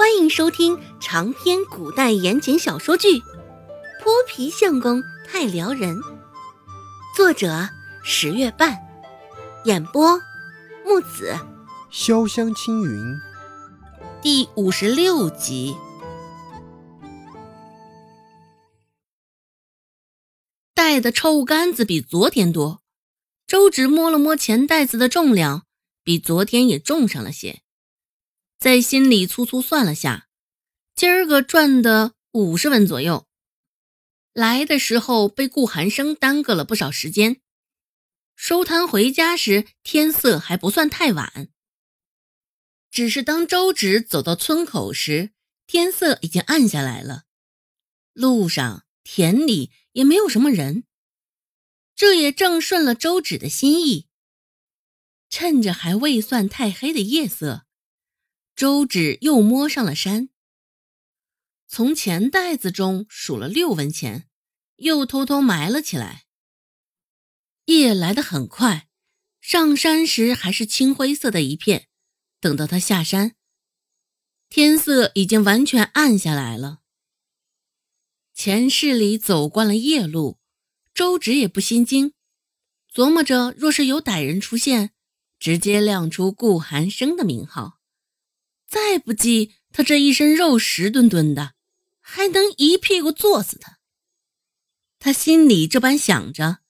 欢迎收听长篇古代言情小说剧《泼皮相公太撩人》，作者十月半，演播木子潇湘青云，第五十六集。带的臭干子比昨天多，周芷摸了摸钱袋子的重量，比昨天也重上了些。在心里粗粗算了下，今儿个赚的五十文左右。来的时候被顾寒生耽搁了不少时间，收摊回家时天色还不算太晚。只是当周芷走到村口时，天色已经暗下来了，路上田里也没有什么人，这也正顺了周芷的心意。趁着还未算太黑的夜色。周芷又摸上了山，从钱袋子中数了六文钱，又偷偷埋了起来。夜来得很快，上山时还是青灰色的一片，等到他下山，天色已经完全暗下来了。前世里走惯了夜路，周芷也不心惊，琢磨着若是有歹人出现，直接亮出顾寒生的名号。再不济，他这一身肉实墩墩的，还能一屁股坐死他。他心里这般想着，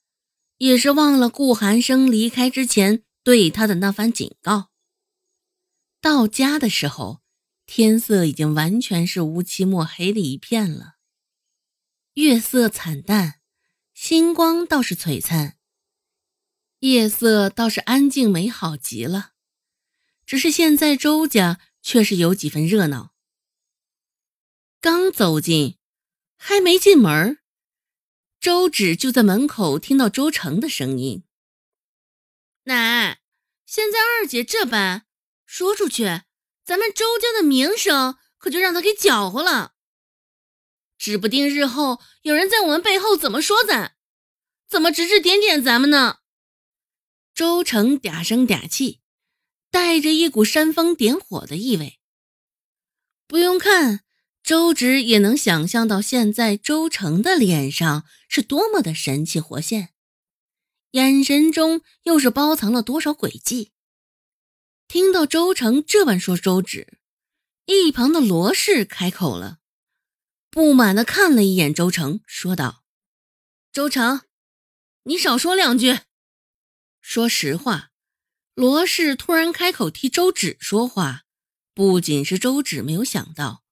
也是忘了顾寒生离开之前对他的那番警告。到家的时候，天色已经完全是乌漆墨黑的一片了，月色惨淡，星光倒是璀璨，夜色倒是安静美好极了。只是现在周家。却是有几分热闹。刚走进，还没进门，周芷就在门口听到周成的声音：“奶，现在二姐这般说出去，咱们周家的名声可就让他给搅和了。指不定日后有人在我们背后怎么说咱，怎么指指点点咱们呢？”周成嗲声嗲气。带着一股煽风点火的意味。不用看，周芷也能想象到现在周成的脸上是多么的神气活现，眼神中又是包藏了多少诡计。听到周成这般说周芷，一旁的罗氏开口了，不满的看了一眼周成，说道：“周成，你少说两句。说实话。”罗氏突然开口替周芷说话，不仅是周芷没有想到，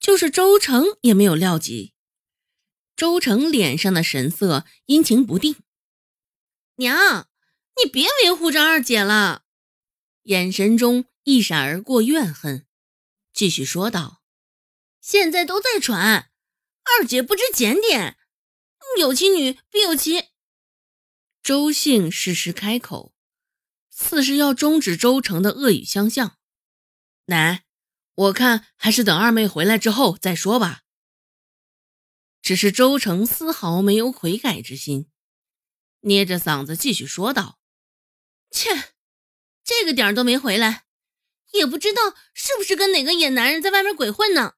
就是周成也没有料及。周成脸上的神色阴晴不定。娘，你别维护这二姐了，眼神中一闪而过怨恨，继续说道：“现在都在传，二姐不知检点，有其女必有其。”周姓适时开口。似是要终止周成的恶语相向，奶，我看还是等二妹回来之后再说吧。只是周成丝毫没有悔改之心，捏着嗓子继续说道：“切，这个点儿都没回来，也不知道是不是跟哪个野男人在外面鬼混呢。”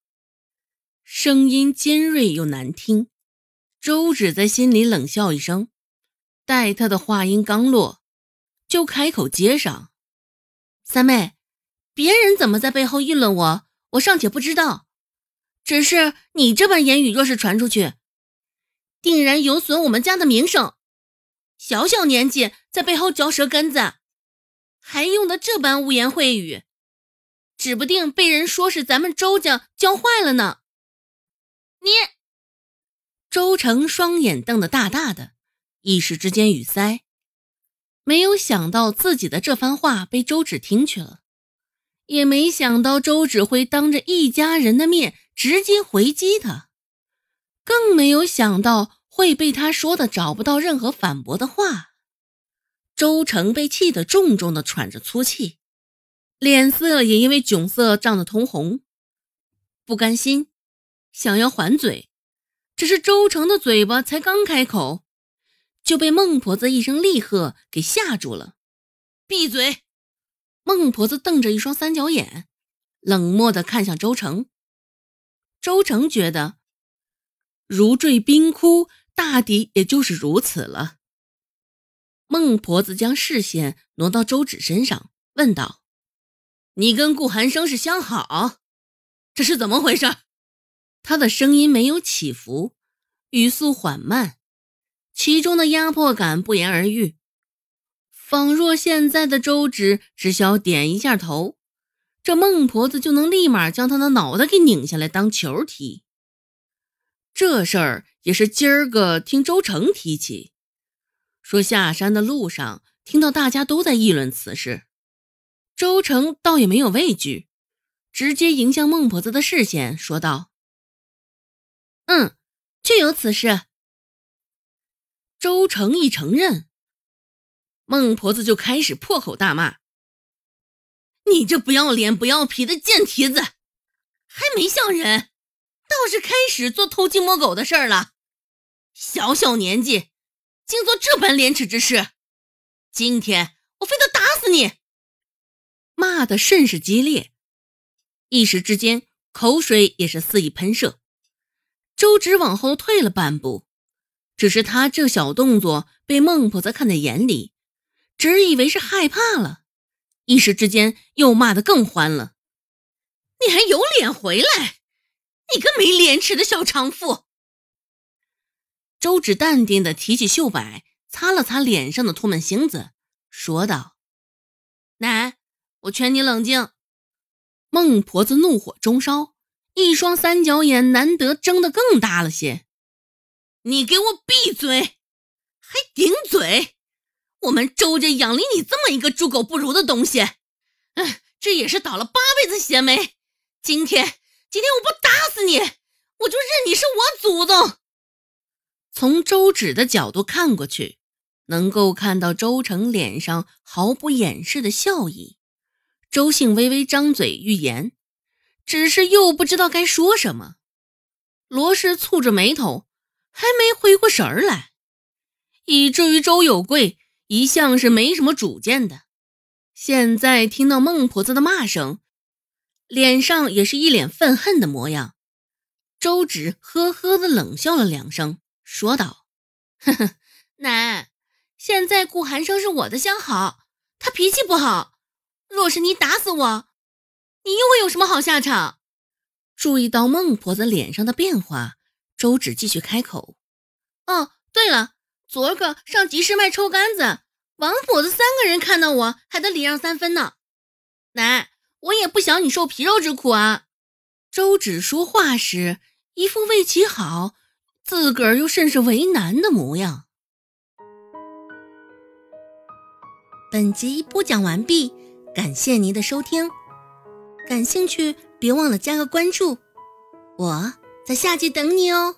声音尖锐又难听，周芷在心里冷笑一声，待他的话音刚落。就开口接上，三妹，别人怎么在背后议论我，我尚且不知道。只是你这般言语若是传出去，定然有损我们家的名声。小小年纪在背后嚼舌根子，还用的这般污言秽语，指不定被人说是咱们周家教坏了呢。你，周成双眼瞪得大大的，一时之间语塞。没有想到自己的这番话被周芷听去了，也没想到周芷会当着一家人的面直接回击他，更没有想到会被他说的找不到任何反驳的话。周成被气得重重的喘着粗气，脸色也因为窘色涨得通红，不甘心，想要还嘴，只是周成的嘴巴才刚开口。就被孟婆子一声厉喝给吓住了，闭嘴！孟婆子瞪着一双三角眼，冷漠的看向周成。周成觉得，如坠冰窟，大抵也就是如此了。孟婆子将视线挪到周芷身上，问道：“你跟顾寒生是相好，这是怎么回事？”他的声音没有起伏，语速缓慢，其中的压迫感不言而喻，仿若现在的周芷只需要点一下头。这孟婆子就能立马将他的脑袋给拧下来当球踢。这事儿也是今儿个听周成提起，说下山的路上听到大家都在议论此事，周成倒也没有畏惧，直接迎向孟婆子的视线，说道：“嗯，确有此事。”周成一承认，孟婆子就开始破口大骂。你这不要脸不要皮的贱蹄子，还没像人，倒是开始做偷鸡摸狗的事儿了。小小年纪，竟做这般廉耻之事，今天我非得打死你！骂得甚是激烈，一时之间口水也是肆意喷射。周芷往后退了半步，只是他这小动作被孟婆子看在眼里，只以为是害怕了。一时之间，又骂得更欢了。你还有脸回来？你个没廉耻的小娼妇！周芷淡定地提起袖摆，擦了擦脸上的唾沫星子，说道：“奶，我劝你冷静。”孟婆子怒火中烧，一双三角眼难得睁得更大了些。你给我闭嘴！还顶嘴！我们周家养了你这么一个猪狗不如的东西，嗯，这也是倒了八辈子血霉。今天，今天我不打死你，我就认你是我祖宗。从周芷的角度看过去，能够看到周成脸上毫不掩饰的笑意。周姓微微张嘴欲言，只是又不知道该说什么。罗氏蹙着眉头，还没回过神儿来，以至于周有贵。一向是没什么主见的，现在听到孟婆子的骂声，脸上也是一脸愤恨的模样。周芷呵呵的冷笑了两声，说道：“呵呵，奶，现在顾寒生是我的相好，他脾气不好。若是你打死我，你又会有什么好下场？”注意到孟婆子脸上的变化，周芷继续开口：“哦，对了。”昨儿个上集市卖臭干子，王婆子三个人看到我还得礼让三分呢。奶，我也不想你受皮肉之苦啊。周芷说话时一副为其好，自个儿又甚是为难的模样。本集播讲完毕，感谢您的收听。感兴趣别忘了加个关注，我在下集等你哦。